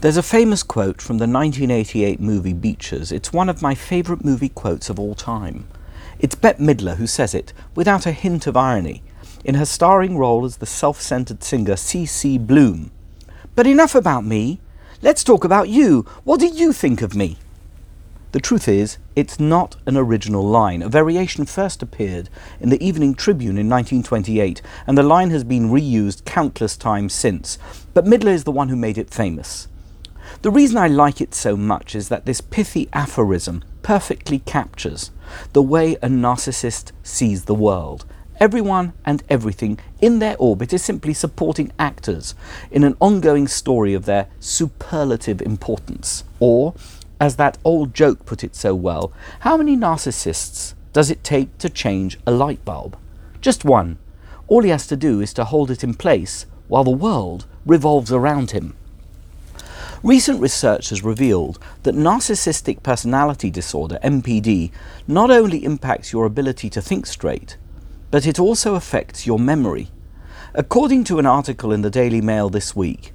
There's a famous quote from the 1988 movie Beaches. It's one of my favourite movie quotes of all time. It's Bette Midler who says it, without a hint of irony, in her starring role as the self centered singer C.C. Bloom. But enough about me. Let's talk about you. What do you think of me? The truth is, it's not an original line. A variation first appeared in the Evening Tribune in 1928, and the line has been reused countless times since. But Midler is the one who made it famous. The reason I like it so much is that this pithy aphorism perfectly captures the way a narcissist sees the world. Everyone and everything in their orbit is simply supporting actors in an ongoing story of their superlative importance. Or, as that old joke put it so well, how many narcissists does it take to change a light bulb? Just one. All he has to do is to hold it in place while the world revolves around him. Recent research has revealed that narcissistic personality disorder, NPD, not only impacts your ability to think straight, but it also affects your memory. According to an article in the Daily Mail this week,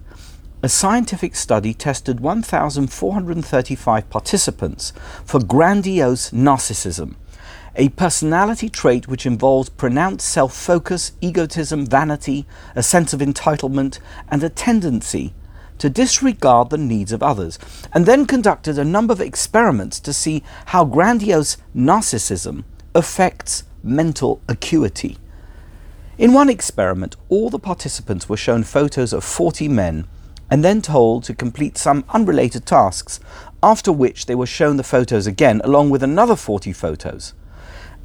a scientific study tested 1,435 participants for grandiose narcissism, a personality trait which involves pronounced self focus, egotism, vanity, a sense of entitlement, and a tendency to disregard the needs of others, and then conducted a number of experiments to see how grandiose narcissism affects mental acuity. In one experiment, all the participants were shown photos of 40 men and then told to complete some unrelated tasks, after which they were shown the photos again along with another 40 photos.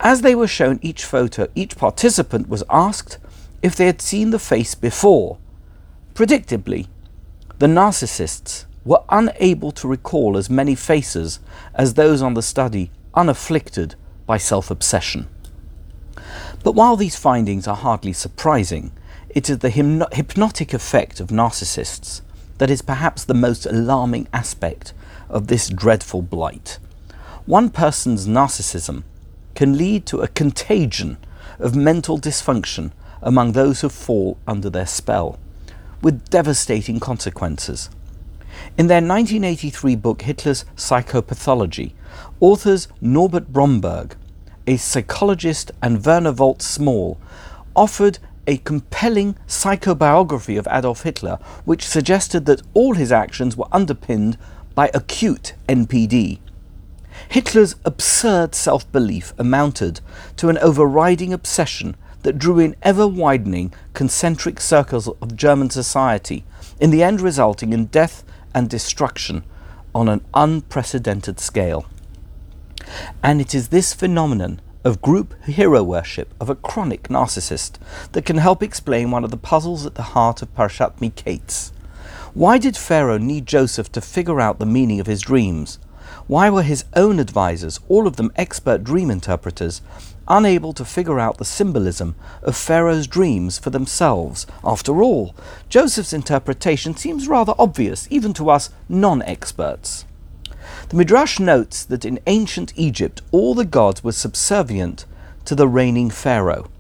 As they were shown each photo, each participant was asked if they had seen the face before. Predictably, the narcissists were unable to recall as many faces as those on the study unafflicted by self obsession. But while these findings are hardly surprising, it is the hypnotic effect of narcissists that is perhaps the most alarming aspect of this dreadful blight. One person's narcissism can lead to a contagion of mental dysfunction among those who fall under their spell with devastating consequences. In their 1983 book Hitler's Psychopathology, authors Norbert Bromberg, a psychologist, and Verna Volz Small offered a compelling psychobiography of Adolf Hitler, which suggested that all his actions were underpinned by acute NPD. Hitler's absurd self belief amounted to an overriding obsession that drew in ever widening concentric circles of German society, in the end resulting in death and destruction on an unprecedented scale. And it is this phenomenon of group hero worship of a chronic narcissist that can help explain one of the puzzles at the heart of Parashat Miketz. Why did Pharaoh need Joseph to figure out the meaning of his dreams? Why were his own advisers, all of them expert dream interpreters, unable to figure out the symbolism of Pharaoh's dreams for themselves. After all, Joseph's interpretation seems rather obvious, even to us non experts. The Midrash notes that in ancient Egypt all the gods were subservient to the reigning Pharaoh.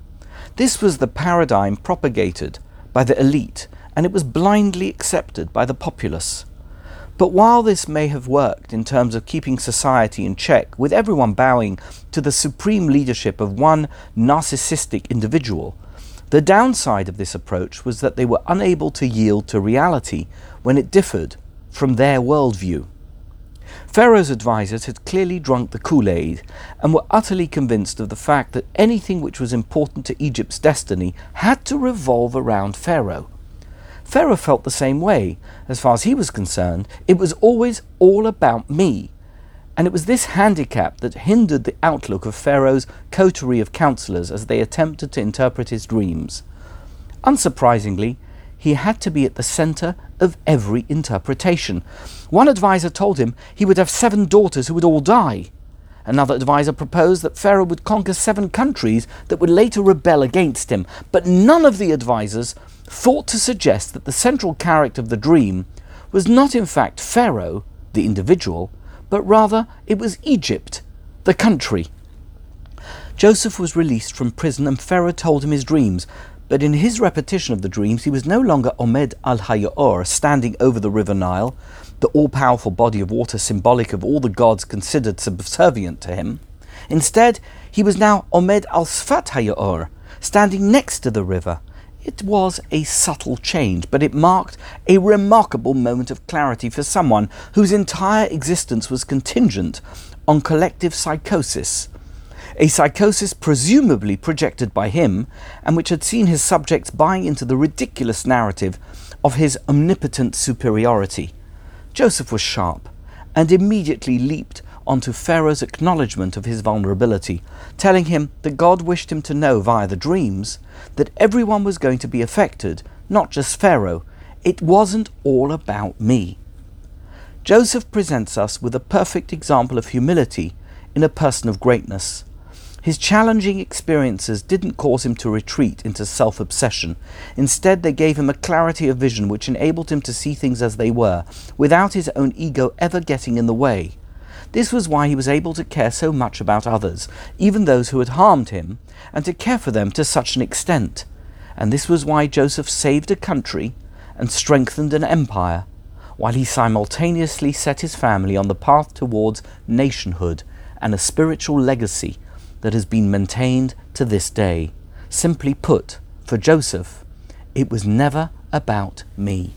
This was the paradigm propagated by the elite, and it was blindly accepted by the populace. But while this may have worked in terms of keeping society in check, with everyone bowing to the supreme leadership of one narcissistic individual, the downside of this approach was that they were unable to yield to reality when it differed from their worldview. Pharaoh's advisers had clearly drunk the Kool Aid and were utterly convinced of the fact that anything which was important to Egypt's destiny had to revolve around Pharaoh. Pharaoh felt the same way. As far as he was concerned, it was always all about me. And it was this handicap that hindered the outlook of Pharaoh's coterie of counselors as they attempted to interpret his dreams. Unsurprisingly, he had to be at the center of every interpretation. One adviser told him he would have seven daughters who would all die. Another adviser proposed that Pharaoh would conquer seven countries that would later rebel against him. But none of the advisers thought to suggest that the central character of the dream was not in fact Pharaoh, the individual, but rather it was Egypt, the country. Joseph was released from prison and Pharaoh told him his dreams, But in his repetition of the dreams, he was no longer Omed al Hayyur, standing over the river Nile, the all powerful body of water symbolic of all the gods considered subservient to him. Instead, he was now Omed al Sfat Hayyur, standing next to the river. It was a subtle change, but it marked a remarkable moment of clarity for someone whose entire existence was contingent on collective psychosis a psychosis presumably projected by him, and which had seen his subjects buying into the ridiculous narrative of his omnipotent superiority. Joseph was sharp, and immediately leaped onto Pharaoh's acknowledgement of his vulnerability, telling him that God wished him to know via the dreams that everyone was going to be affected, not just Pharaoh. It wasn't all about me. Joseph presents us with a perfect example of humility in a person of greatness. His challenging experiences didn't cause him to retreat into self obsession. Instead, they gave him a clarity of vision which enabled him to see things as they were, without his own ego ever getting in the way. This was why he was able to care so much about others, even those who had harmed him, and to care for them to such an extent. And this was why Joseph saved a country and strengthened an empire, while he simultaneously set his family on the path towards nationhood and a spiritual legacy that has been maintained to this day. Simply put, for Joseph, it was never about me.